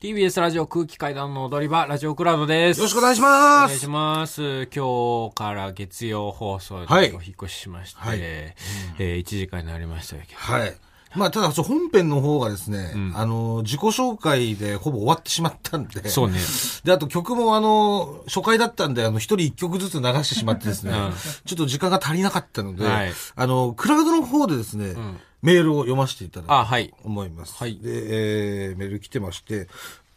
TBS ラジオ空気階段の踊り場、ラジオクラウドです。よろしくお願いしお願いします。ます。今日から月曜放送ではいお引っ越ししまして、はいえー1時間になりましたけど。はい。まあ、ただ、本編の方がですね、あの、自己紹介でほぼ終わってしまったんで。そうね。で、あと曲もあの、初回だったんで、あの、一人一曲ずつ流してしまってですね、うんちょっと時間が足りなかったので、はいあの、クラウドの方でですね、メールを読ませていただきい。思います。はいで、えーメール来てまして、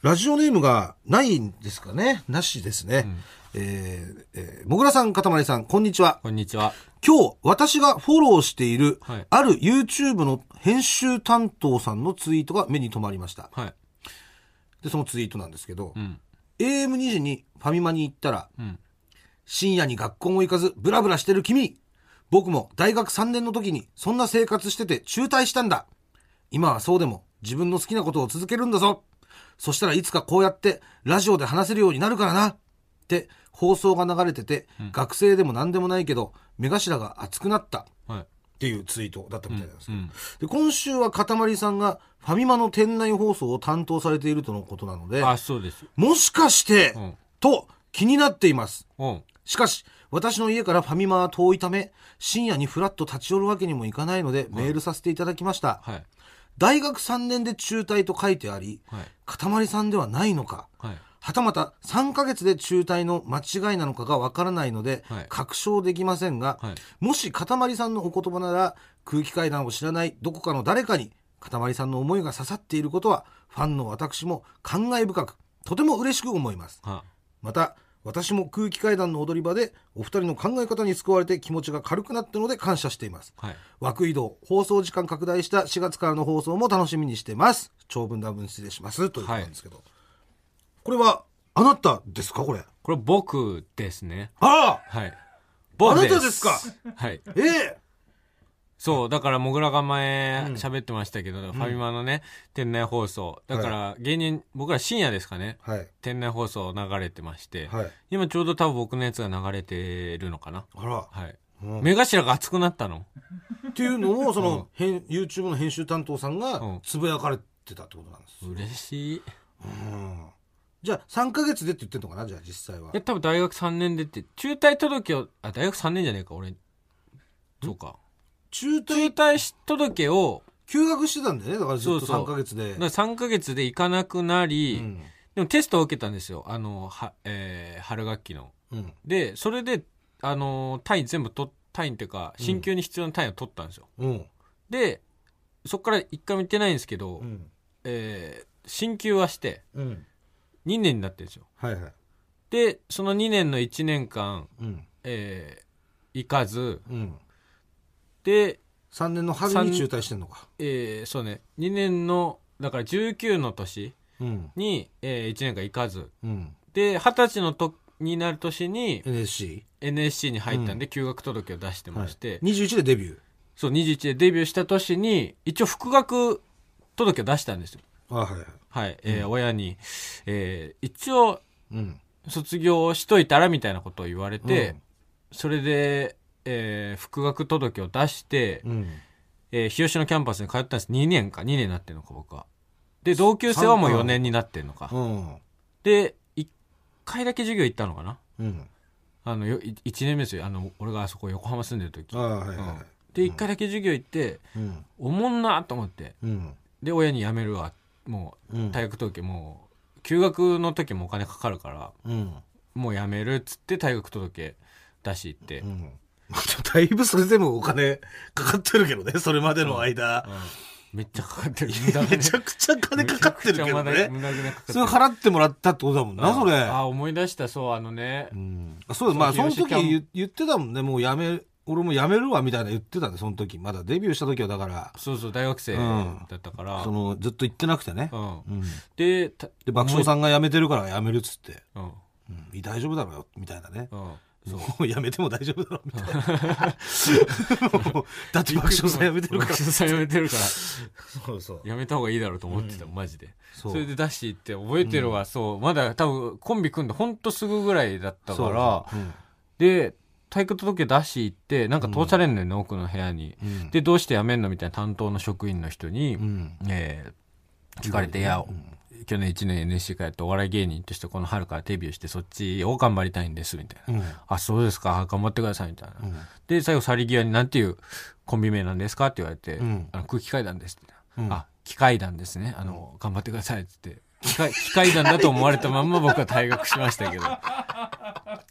ラジオネームがないんですかね？なしですね。えーえーもぐらさん、かたまりさん、こんにちは。こんにちは。今日、私がフォローしている、はいある YouTube の編集担当さんのツイートが目に留まりました。はい。で、そのツイートなんですけど、うん。AM2 時にファミマに行ったら、ん深夜に学校も行かず、ブラブラしてる君僕も大学3年の時にそんな生活してて中退したんだ今はそうでも自分の好きなことを続けるんだぞそしたらいつかこうやってラジオで話せるようになるからなって放送が流れてて、学生でも何でもないけど目頭が熱くなったはい。っていうツイートだったみたいなんですけど、うん。で今週はかたまりさんがファミマの店内放送を担当されているとのことなのであ、そうです。もしかして、うんと気になっています。うん。しかし、私の家からファミマは遠いため、深夜にフラッと立ち寄るわけにもいかないので、メールさせていただきました。はい。大学3年で中退と書いてあり、はい。かたまりさんではないのか、はい。はたまた3ヶ月で中退の間違いなのかがわからないので、はい確証できませんが、はいもしかたまりさんのお言葉なら、空気階段を知らないどこかの誰かに、かたまりさんの思いが刺さっていることは、ファンの私も感慨深く、とても嬉しく思います。はまた私も空気階段の踊り場でお二人の考え方に救われて気持ちが軽くなったので感謝しています。はい。枠移動放送時間拡大した4月からの放送も楽しみにしてます。長文多文失礼します。ということなんですけど、これはあなたですか？これ。これ僕ですね。あはい。あ僕なたですか？はい。ええそう、だから、もぐらが前喋ってましたけど、ファミマのね、店内放送。だから、芸人、僕ら深夜ですかね。はい店内放送流れてまして、はい今ちょうど多分僕のやつが流れてるのかな。あらはい。うん目頭が熱くなったの。っていうのをその、編 YouTube の編集担当さんがうんつぶやかれてたってことなんです、嬉しい。いうんじゃあ3ヶ月でって言ってるのかな？じゃあ実際はや、多分大学3年でって、中退届を、あ、大学3年じゃねえか、俺。そうか。中中退届を、休学してたんだよねだからずっとそうそう。3ヶ月で。だから3ヶ月で行かなくなり、うん。でもテストを受けたんですよ。あの、は、えー春学期の。うん。で、それで、あのー単位全部取っ、単位っていうか、進級に必要な単位を取ったんですよ。うん。で、そこから一回も行ってないんですけど、うん。えー進級はして、うん。2年になってるんですよ。はいはい。で、その2年の1年間、うん。えー行かず、うんで、3年の春に中退してんのか。えーそうね、2年の、だから19の年うん。に、え1年間行かず、うん。で、20歳の時になる年に NSC NSC に入ったんで、休学届を出してまして、21でデビュー。そう、21でデビューした年に、一応復学届を出したんですよ。あはいはい。はい、えー親に、えー一応、うん。卒業しといたらみたいなことを言われて、うん。それで、えー復学届を出して、うんえー日吉のキャンパスに通ったんです。2年か、2年になってるのか、僕は。で、同級生はもう4年になってるのか。うんで、1回だけ授業行ったのかなうんあの、よ1年目ですよ。あの、俺があそこ横浜住んでる時。あはいはいうんはいで、1回だけ授業行って、うんおもんなと思って。うんで、親に辞めるわ。もう、うん退学届もう、休学の時もお金かかるから、うんもう辞めるっつって退学届出し行って。だいぶそれでもお金かかってるけどねそれまでの間。うんめっちゃかかってる。めちゃくちゃ金かかってるけどね。それ払ってもらったってことだもんなそれ。あ、思い出した、そう、あのね。う。ん。あそうだまあその時言言ってたもんね。もうやめ俺もやめるわみたいな言ってたねその時。まだデビューした時はだから。そうそう、大学生うん。だったから。そのずっと言ってなくてね。うん。うん。で、爆笑さんが辞めてるから辞めるっつって。うん。うん。大丈夫だろうよみたいなね。うん。もう辞めても大丈夫だろうみたいな。だって爆笑さん辞めてるから。爆笑さん辞めてるから、そうそう。やめた方がいいだろうと思ってた、マジで。それで出していって、覚えてるわ、そう。まだ多分、コンビ組んでほんとすぐぐらいだったから、で、体育届出し行って、なんか通されんのよね、奥の部屋に。うん。で、どうして辞めんのみたいな担当の職員の人に、うん。えー聞かれて、いや、去年1年 NSC やってお笑い芸人としてこの春からデビューしてそっちを頑張りたいんですみたいな、うん。あそうですか。頑張ってくださいみたいな、うん。で最後去り際になんていうコンビ名なんですかって言われて、うん。あの空気階段ですって、うん。あ機械団ですね。あの、頑張ってくださいって言って。機械機械団だと思われたまんま僕は退学しましたけど。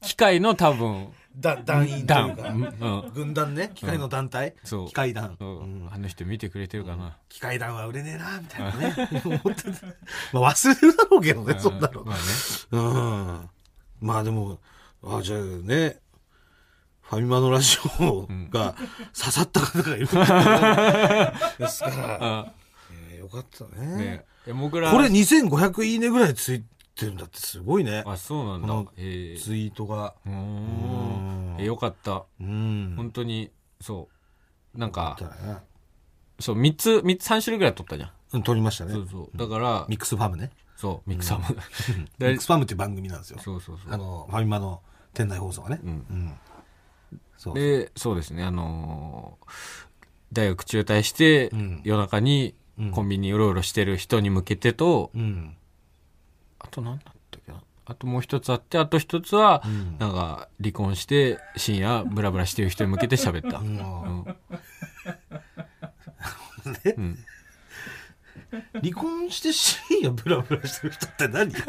機械の多分だ団員というか。団、うん軍団ね。機械の団体、そう。機械団、う。んうん。あの人見てくれてるかな、機械団は売れねえなみたいなね。思ってたまあ忘れるだろうけどね、そんなの。まあね。うん。まあでもあじゃあねファミマのラジオが刺さった方がいる。ですから、あえーよかったね。ね。これ2500いいねぐらいついてるんだってすごいね。あそうなんだ。このえ。ーツイートが。うん。ん。えよかった。うん。本当にそう。なんかだね。そう3つ三つ3種類ぐらい取ったじゃん。うん撮りましたね。そうそう。だからミックスファームね。そうミクサーも ミックスファームっていう番組なんですよ。そうそうそう。あのファミマの店内放送がね。うん。うん。そうでそうですね。あのー大学中退して、うん。夜中にうん。コンビニうろうろしてる人に向けてと、うんあと何だったっけな。あともう一つあってあと一つは、ん。なんか離婚して深夜ブラブラしてる人に向けて喋った、うん。うん。ね。うん。離婚して深夜ブラブラしてる人って何？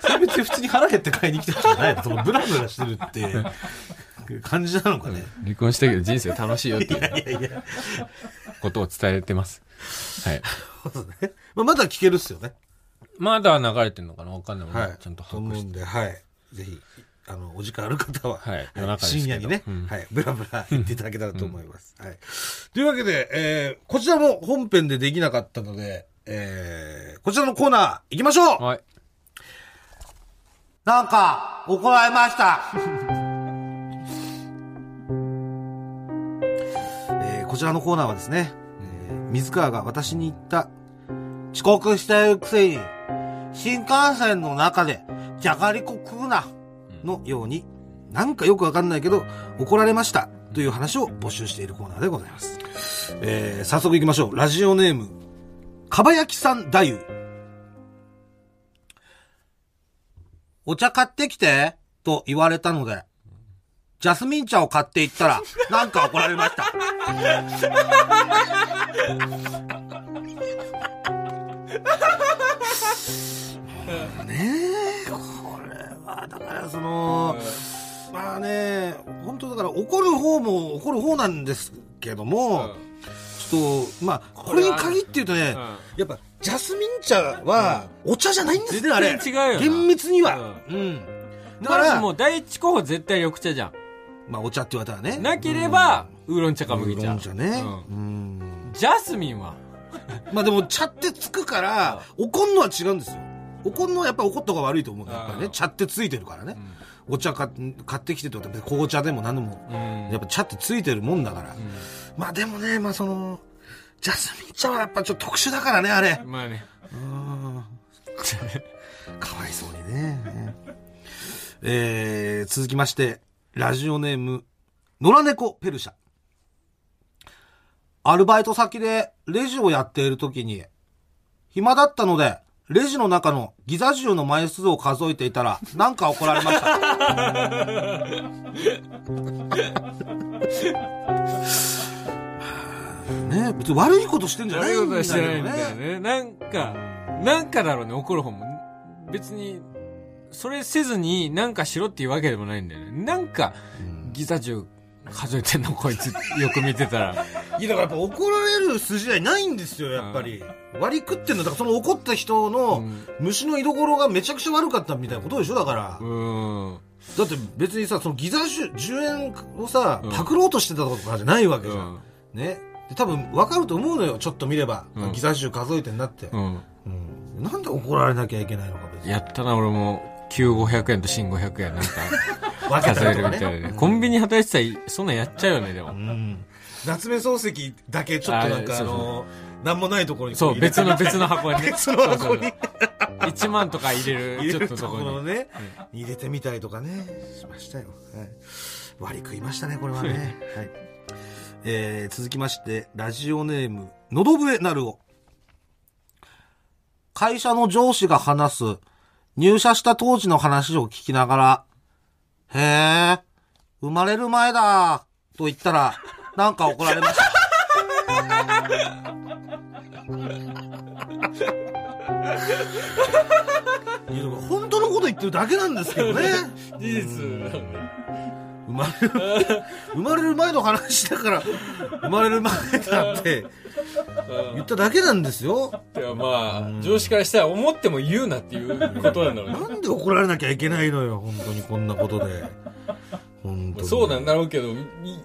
それ別に普通に腹減って買いに来た人じゃないの。そのブラブラしてるって感じなのかね。離婚したけど人生楽しいよっていういやいやことを伝えてます。はい。まあまだ聞けるっすよねまだ流れてんのかな？わかんないもんね、はい。ちゃんとと思うんではい。ぜひあのお時間ある方は、はい。深夜にね、うん。はい、ブラブラ行っていただけたらと思います。はい。というわけで、えー、こちらも本編でできなかったので、えー、こちらのコーナー行きましょう。はい。なんか、怒られました。えーこちらのコーナーはですね、えー水川が私に言った、遅刻してるくせに、新幹線の中で、じゃがりこ食うな、のように、なんかよくわかんないけど、怒られました、という話を募集しているコーナーでございます。えー早速行きましょう。ラジオネーム、かばやきさん太夫。お茶買ってきて、と言われたので、ジャスミン茶を買っていったら、なんか怒られました。ねえ、これは、だからその、まあね、本当だから怒る方も怒る方なんですけども、ちょっと、まあ、これに限って言うとね、やっぱ、ジャスミン茶は、お茶じゃないんですね、あれ。全然違うよな厳密には。うん。だから、もう第一候補絶対緑茶じゃんまあ、お茶って言われたらね。なければ、ウーロン茶か麦茶ウーロン茶ね。ううん。ジャスミンはまあでも、茶ってつくから、怒んのは違うんですよ。怒んのはやっぱ怒った方が悪いと思うからやっぱりね、うん茶ってついてるからね。お茶買買ってきてとは、紅茶でも何でも、うんやっぱ茶ってついてるもんだから。まあでもね、まあその、ジャスミン茶はやっぱちょっと特殊だからね、あれ。まあねうんかわいそうにね。えー、続きまして、ラジオネーム、野良猫ペルシャ。アルバイト先でレジをやっている時に、暇だったので、レジの中のギザ銃の枚数を数えていたら、なんか怒られました。ね別に悪いことしてんじゃないんだよ悪いことはしてないんだよね。ねなんかなんかだろうね怒る方も別にそれせずになんかしろっていうわけでもないんだよねなんかギザ銃数えてんのこいつよく見てたらいや、だからやっぱ怒られる筋合いないんですよ、やっぱり。割り食ってんの、だからその怒った人のうん虫の居所がめちゃくちゃ悪かったみたいなことでしょ、だから。うんだって別にさ、そのギザ10 10円をさうん、パクろうとしてたとかじゃないわけじゃうんん。ね。で多分分かると思うのよ、ちょっと見れば。うんギザ10数えてんなって。うんうんなんで怒られなきゃいけないのか別に。やったな俺も旧500円と新500円なんか分け数えるたりとかねみたいなね。コンビニ働いてたらそんなんやっちゃうよねでも。うん。夏目漱石だけちょっとなんかあの、なんもないところにこそう別の別の箱にね。別の箱に。1万とか 入れるちょっとところね、入れてみたりとかね、しましたよ。はい、割り食いましたね、これはね。はい。えー、続きまして、ラジオネーム、のどぶえなるお。会社の上司が話す入社した当時の話を聞きながら、へえ、生まれる前だ、と言ったら、なんか怒られました。いや本当のこと言ってるだけなんですけどね。事実生まれる、生まれる前の話だから、生まれる前だって言っただけなんですよ。いやまあ上司からしたら思っても言うなっていうことなんだろうねなんで怒られなきゃいけないのよ、本当にこんなことで。本当に。そうなんだろうけどい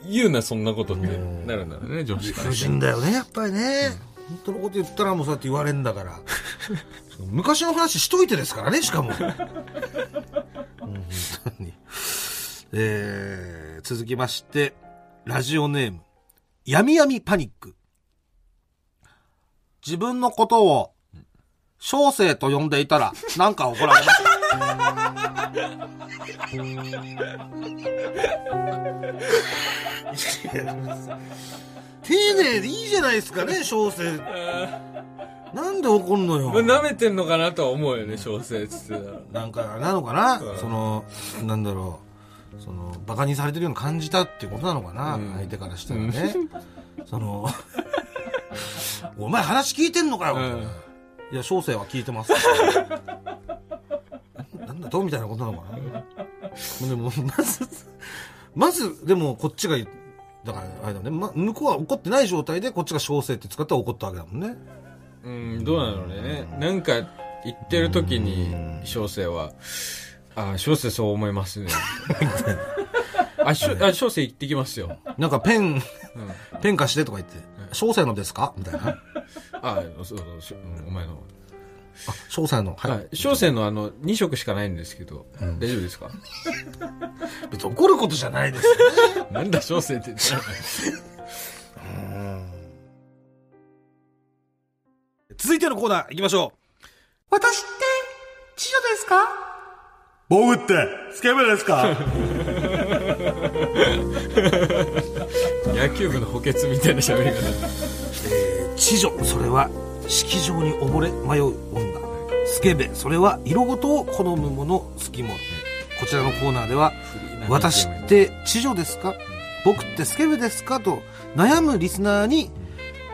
言うなそんなことってなるんだろうね上司から理不尽だよね、やっぱりね。本当のこと言ったらもうそうやって言われんだから。昔の話しといてですからね、しかも。うん本当に。えー、続きまして、ラジオネーム、やみやみパニック。自分のことを、小生と呼んでいたら、なんか怒られました。丁寧でいいじゃないですかね、小生。なんで怒んのよ。舐めてんのかなとは思うよね小生っつってなんか、なのかな、うんその、なんだろう、その、馬鹿にされてるように感じたっていうことなのかな、うん相手からしたらね。その、お前話聞いてんのかよ、うん。いや、小生は聞いてます。なんだと？みたいなことなのかな。でも、まず、まず、でも、こっちが、だから、あれだね、ま、向こうは怒ってない状態で、こっちが小生って使ったら怒ったわけだもんね。うんどうなのね。なんか言ってる時に小生は「ああ小生そう思いますね」あしょあ小生行ってきますよ。なんかペン、うん。ペン貸してとか言って、小生のですか？みたいな。あそうそうしうんお前のあ、小生の。はい。はい小生のあの2色しかないんですけど大丈夫ですか？別に怒ることじゃないです。なんだ小生って 続いてのコーナー行きましょう。私って、知女ですか？僕って、スケベですか？野球部の補欠みたいな喋り方えー、知女、それは、式場に溺れ迷う女。スケベ、それは色ごとを好む者、好き者。こちらのコーナーでは、私って知女ですか？僕ってスケベですか？と悩むリスナーに、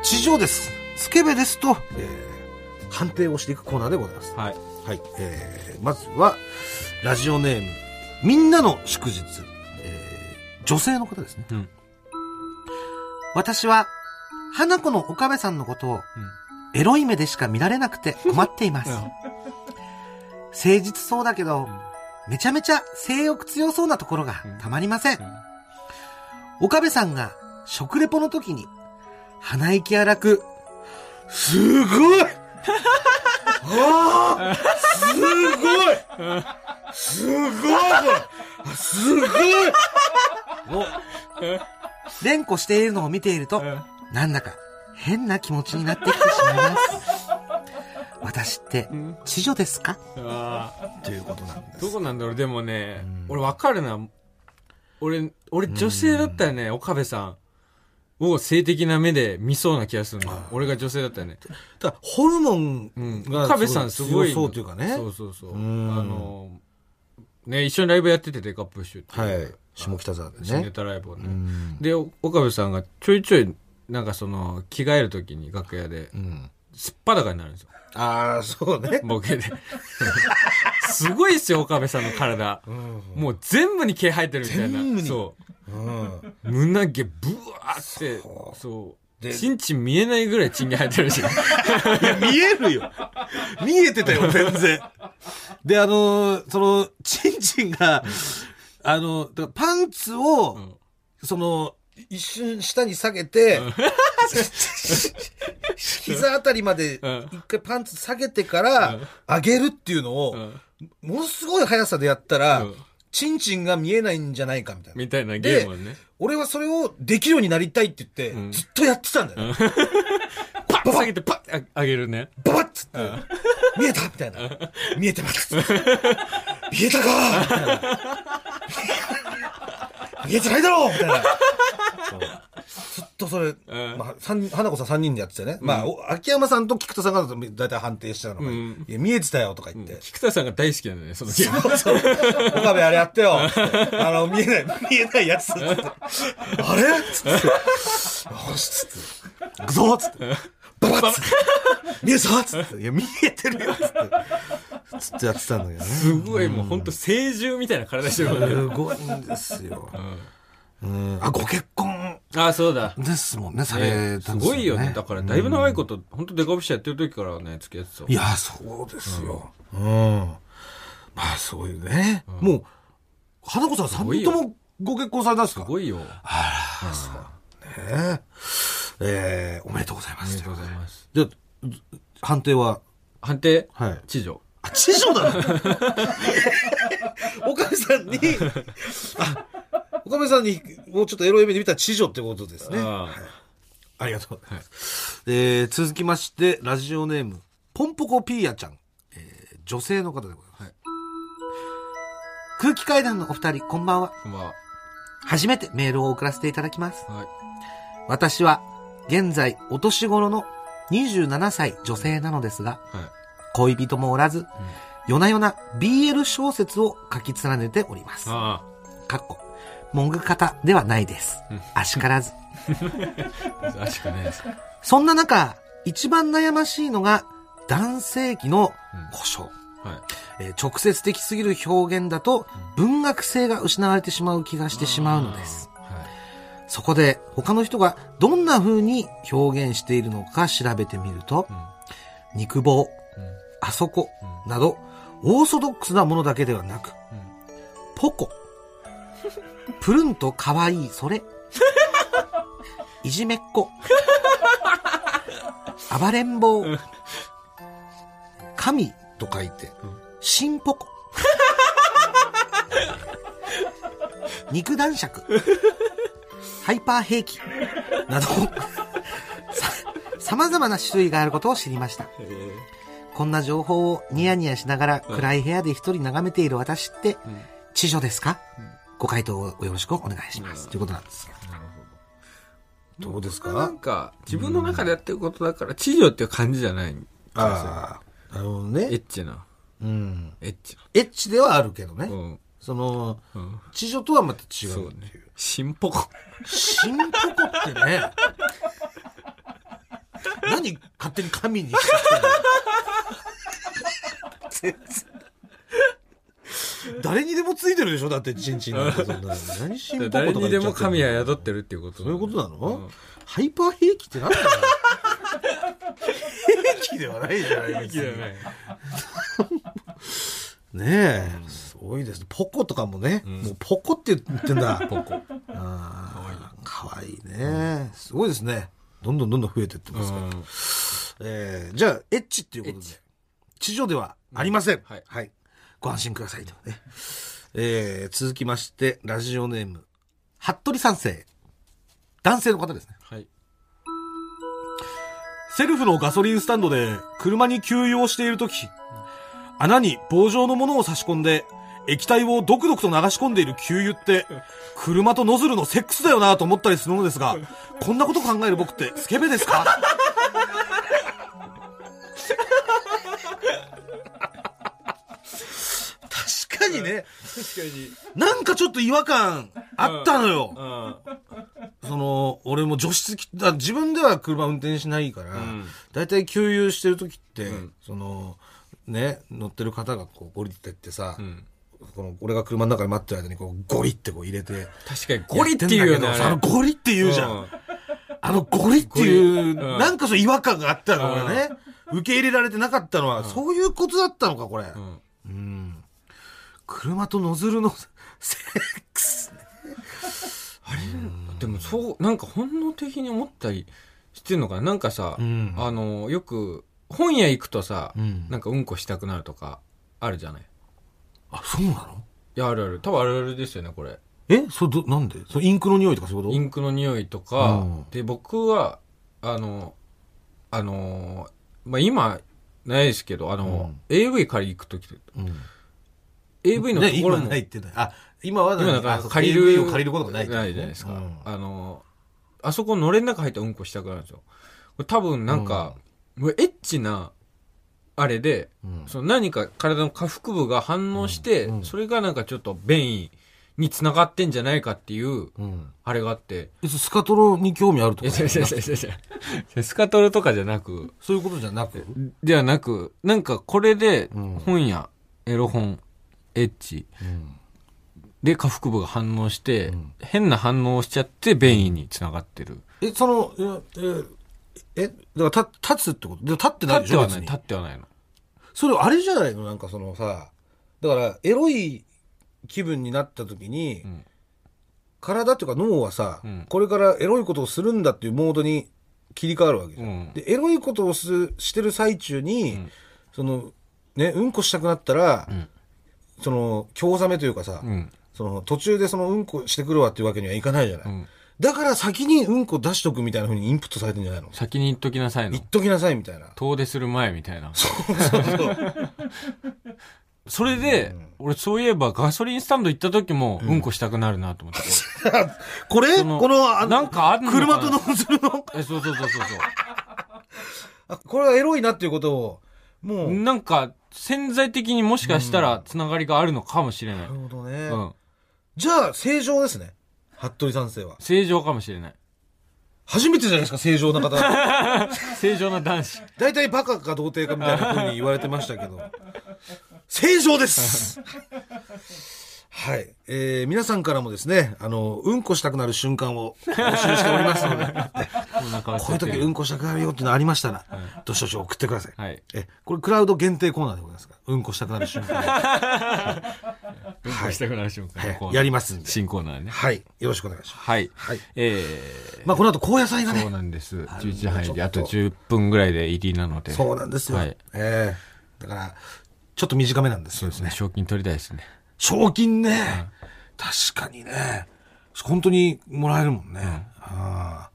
知女です。スケベですと、えー判定をしていくコーナーでございます。はいはい。えー、まずは、ラジオネーム、みんなの祝日。えー、女性の方ですね。うん私は、花子の岡部さんのことを、エロい目でしか見られなくて困っています。うん。誠実そうだけど、めちゃめちゃ性欲強そうなところがたまりません。岡部さんが食レポの時に、鼻息荒く、すごい！ああすごい！すごい すごい！を、連呼しているのを見ていると、なんだか変な気持ちになってきてしまいます。私って、知女ですか？あということなんです。どこなんだろう？でもね、俺わかるな。俺、俺女性だったらね、岡部さんを性的な目で見そうな気がするの。俺が女性だったらね。ただ、ホルモンうん。が岡部さんすごい。強そうというかね。そうそうそう。あんの、ね、一緒にライブやってて、デカプッシュっていう。はい。下北沢で新ネね。タライブをね。うん。で、お岡部さんがちょいちょい、なんかその、着替えるときに楽屋で、うん。すっぱだかになるんですよ。ああ、そうね。ボケで。すごいっすよ、岡部さんの体。もう全部に毛生えてるみたい全部な。にそう。うん。胸毛ブワーって、そう。チンチン見えないぐらいチンゲ生えてるし。見えるよ。見えてたよ、全然。で、あのーその、チンチンが、あの、パンツを、んその、一瞬下に下げて、膝あたりまでうん一回パンツ下げてから上げるっていうのを、ものすごい速さでやったら、うんチンチンが見えないんじゃないかみたいな。みたいなゲームをね。俺はそれをできるようになりたいって言って、んずっとやってたんだよ。パッ下げてパッあげるね。ババッつって、見えたみたいな。見えてます。見えたかみたいな 見えてないだろ うみたいな。ずっとそそれ、うんまあ、三花子さん3人でやっててね。まあ、お秋山さんと菊田さんが大体判定したのが、うんいや、見えてたよとか言って。菊田さんが大好きなんだよね、そのゲーム。そうそう。岡部あれやってよ。あの、見えない、見えないやつ。つってあれ？つって。よし、つって。行くぞつって。ババッつって。見えるぞつって。いや、見えてるよつって。つってやってたんだけどね。すごい、もう本当成獣みたいな体してるもんね。すごいんですよ。うん。あ、ご結婚ああ、そうだ。ですもんね、さねれたんですごいよね。だから、だいぶ長いこと、本当デカオフィシャルやってる時からね、付き合ってた。いや、そうですよ。うん。まあ、そういうね。もう、花子さん3人ともご結婚されたんですか？すごいよ。ねえーおめでとうございます。ありがとうございます。じゃあ判定は、判定？はい。知女。あ、知女だ岡部 さんに、あ、岡部さんにもうちょっとエロい目で見たら知女ってことですね。ああはいありがとうございます。えー続きまして、ラジオネーム、ポンポコピーヤちゃん。えー女性の方でございます。はい空気階段のお二人、こんばんは。こんばんは。初めてメールを送らせていただきます。はい。私は、現在、お年頃の27歳女性なのですが、はい。恋人もおらず、夜な夜な BL 小説を書き連ねております。あかっこ、文具方ではないですうん。あしからず。あ。あしかないです。そんな中、一番悩ましいのが、男性器の故障。はい。えー直接的すぎる表現だと、文学性が失われてしまう気がしてしまうのです。はそこで、他の人がどんな風に表現しているのか調べてみると、い。肉棒、うん。うん。あそこ、など、オーソドックスなものだけではなく、ポコ、プルンと可愛いそれ、いじめっ子、暴れん坊、神と書いて、シンポコ、肉男爵、ハイパー兵器、など、さ、様々な種類があることを知りました。こんな情報をニヤニヤしながら暗い部屋で一人眺めている私って、知女ですか、ご回答をよろしくお願いします。ということなんですよ。なるどうですほど。なんか、自分の中でやってることだから、知女っていう感じじゃない。ああ、なるほどエね。ッチな。うん。エッチエッチではあるけどね。な。うん。その、うん。知女とはまた違そううねっていう。。シンポコ。シンポコってね。何勝手に神にしちゃってんの？誰にでもついてるでしょ？だって、チンチンなんてそんな。何シンポコとか誰にでも神はや宿ってるっていうことそういうことなの、うんハイパー兵器って何だよ兵器ではないじゃない別にない。ねえ、すごいですね。ポコとかもね、もうポコって言ってんだ。ポコ。ああ、かわいいね、すごいですね。どんどんどんどん増えてってうますけど。ん。えーじゃあ、エッチっていうことで。地上ではありません。はいはい。ご安心くださいとね。えー続きまして、ラジオネーム、服部三世。男性の方ですね。はい。セルフのガソリンスタンドで車に給油をしているとき、穴に棒状のものを差し込んで、液体をドクドクと流し込んでいる給油って、車とノズルのセックスだよなと思ったりするのですが、こんなこと考える僕ってスケベですか？確かにね、確かに。なんかちょっと違和感あったのよ。うん。その、俺も除湿機、だ自分では車運転しないから、んだいたい給油してる時って、んその、ね、乗ってる方がこう降りてってさ、んこの俺が車の中で待ってる間にこうゴリってこう入れて、確かに、ゴリっていうよね。やってんだけどさあのゴリって言うじゃん。うん。あのゴリっていう、なんかそう違和感があったのがね、受け入れられてなかったのは、そういうことだったのか、これ。うん。うん。車とノズルの セックス。でもそう、なんか本能的に思ったりしてんのかな？なんかさ、ん。あの、よく、本屋行くとさ、うん。なんかうんこしたくなるとか、あるじゃない？あ、そうなの？いや、あるある。多分あるあるですよね、これ。えそれど、なんで？それインクの匂いとかそういうこと？インクの匂いとか、うんで、僕は、あの、あの、まあ、今、ないですけど、あの、AV 借り行くとき、うん。AV のところも、ないってない。あ、今は今なんかあそう借りる、AV を借りることがないってこと？ないじゃないですか。うんあの、あそこのれん中入ったらうんこしたくなるんですよ。これ多分なんか、もうエッチな、あれで、うんその何か体の下腹部が反応して、それがなんかちょっと便意に繋がってんじゃないかっていう、うん。あれがあって。えスカトロに興味あるといや、かじゃなく違う違う違う違う。スカトルとかじゃなく、そういうことじゃなく？ではなく、なんかこれでうん本やエロ本、エッチうんで下腹部が反応して、うん変な反応をしちゃって便意につながってる。え、その、え、え、えだから立立つってこと？でも立ってないで立っはない、立ってはないの。それあれじゃないの？なんかそのさ、だからエロい気分になった時に、ん体っていうか脳はさ、うんこれからエロいことをするんだっていうモードに切り替わるわけじゃん。うんで、エロいことをすしてる最中に、んその、ね、うんこしたくなったら、んその、興ざめというかさ、うん。その、途中でそのうんこしてくるわっていうわけにはいかないじゃない。うん。だから先にうんこ出しとくみたいな風にインプットされてんじゃないの？先に言っときなさいの言っ。ときなさいみたいな。遠出する前みたいな。そうそう。それで、俺そういえばガソリンスタンド行った時も、うんこしたくなるなと思って。これ？そのこの、あなんかあんのかな？車とノズルの、え、そうそうそうそうそう。あこれはエロいなっていうことを、もう、ななんか、潜在的にもしかしたら、つながりがあるのかもしれない。るほどね。うん。じゃあ、正常ですね。服部三世は。正常かもしれない。初めてじゃないですか、正常な方。正常な男子。大体バカか童貞かみたいな風に言われてましたけど。正常ですはい。えー、皆さんからもですね、あの、うんこしたくなる瞬間を募集しておりますので、こういう時うんこしたくなるよっていうのありましたら、どしどし送ってください。はい。え、これクラウド限定コーナーでございますから。うんこしたくなる瞬間。うんこしたくなる瞬間のコーナーやりますんで。新コーナーね。はい。よろしくお願いします。はい。はい。えまあ、この後、高野菜がー、そうね。なんです。る11時半入り、あとちょっと10分ぐらいで入りなので。そうなんですよ。はいええだから、ちょっと短めなんですよそうですね。賞金取りたいですね。賞金ね、確かにね。本当にもらえるもんね。ああ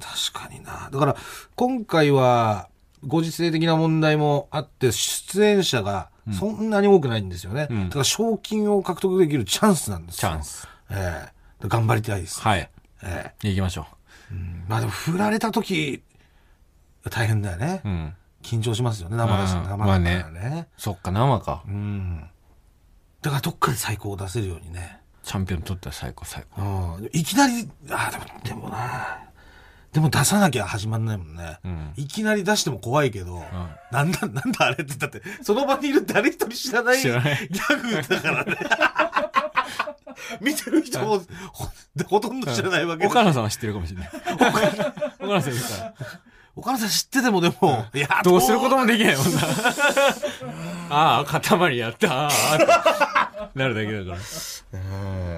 確かにな。だから、今回は、ご時世的な問題もあって、出演者がそんなに多くないんですよね。んだから賞金を獲得できるチャンスなんですよ。チャンス。ええ頑張りたいです。はい。え行きましょえまあでも、振られた時、大変だよね。う。うん。緊張しますよね、生だし、うん生だまあねからね。そっか、生か。うん。だからどっかで最高を出せるようにね。チャンピオン取ったら最高、最高。うん。いきなり、あ、でも、でもな。でも出さなきゃ始まんないもんね。うんいきなり出しても怖いけど、なんだ、なんだあれって、だって、その場にいる誰一人知らないギャグだからね。見てる人もほほとんど知らないわけで岡野さんは知ってるかもしれない。岡野さんいるから。岡野さん知っててもでも、いや、どうすることもできないもんな。ああ、塊やった。ああ、ってなるだけだから。う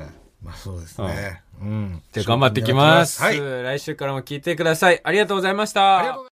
んまあそうですね。うん。じゃあ頑張ってきます。はい。来週からも聞いてください。ありがとうございました。